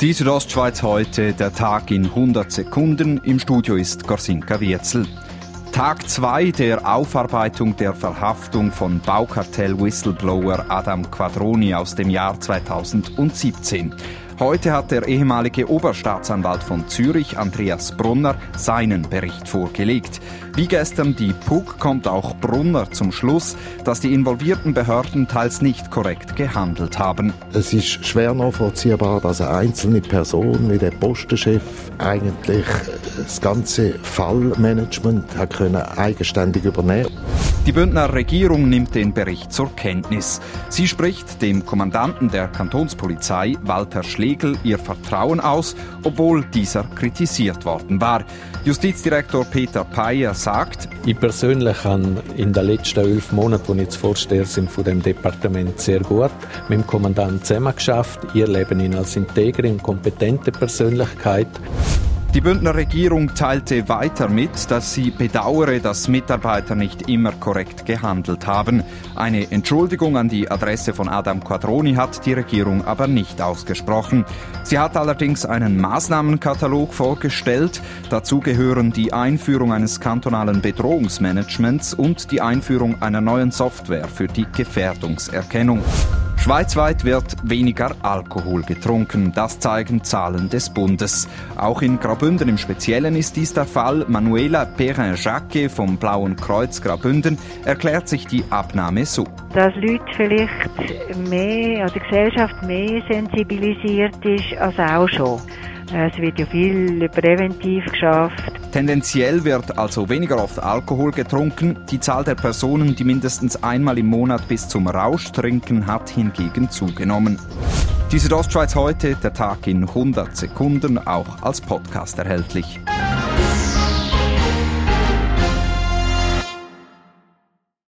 Die Südostschweiz heute, der Tag in 100 Sekunden. Im Studio ist Gorsinka Wirzel. Tag 2 der Aufarbeitung der Verhaftung von Baukartell-Whistleblower Adam Quadroni aus dem Jahr 2017. Heute hat der ehemalige Oberstaatsanwalt von Zürich, Andreas Brunner, seinen Bericht vorgelegt. Wie gestern die PUC kommt auch Brunner zum Schluss, dass die involvierten Behörden teils nicht korrekt gehandelt haben. Es ist schwer nachvollziehbar, dass eine einzelne Person wie der Postenchef eigentlich das ganze Fallmanagement hat können eigenständig übernehmen Die Bündner Regierung nimmt den Bericht zur Kenntnis. Sie spricht dem Kommandanten der Kantonspolizei, Walter Schlegel, Regel ihr Vertrauen aus, obwohl dieser kritisiert worden war. Justizdirektor Peter Peyer sagt, ich persönlich habe in den letzten elf Monaten, die ich Vorsteher sind von dem Departement, sehr gut mit dem Kommandanten zusammengeschafft. Ich erlebe ihn als integre und kompetente Persönlichkeit. Die Bündner Regierung teilte weiter mit, dass sie bedauere, dass Mitarbeiter nicht immer korrekt gehandelt haben. Eine Entschuldigung an die Adresse von Adam Quadroni hat die Regierung aber nicht ausgesprochen. Sie hat allerdings einen Maßnahmenkatalog vorgestellt. Dazu gehören die Einführung eines kantonalen Bedrohungsmanagements und die Einführung einer neuen Software für die Gefährdungserkennung. Schweizweit wird weniger Alkohol getrunken, das zeigen Zahlen des Bundes. Auch in Graubünden im Speziellen ist dies der Fall. Manuela Perrin-Jacquet vom Blauen Kreuz Graubünden erklärt sich die Abnahme so. Dass Leute vielleicht mehr, also die Gesellschaft mehr sensibilisiert ist als auch schon. Es wird ja viel präventiv geschafft. Tendenziell wird also weniger oft Alkohol getrunken. Die Zahl der Personen, die mindestens einmal im Monat bis zum Rausch trinken, hat hingegen zugenommen. Die Südostschweiz heute, der Tag in 100 Sekunden, auch als Podcast erhältlich.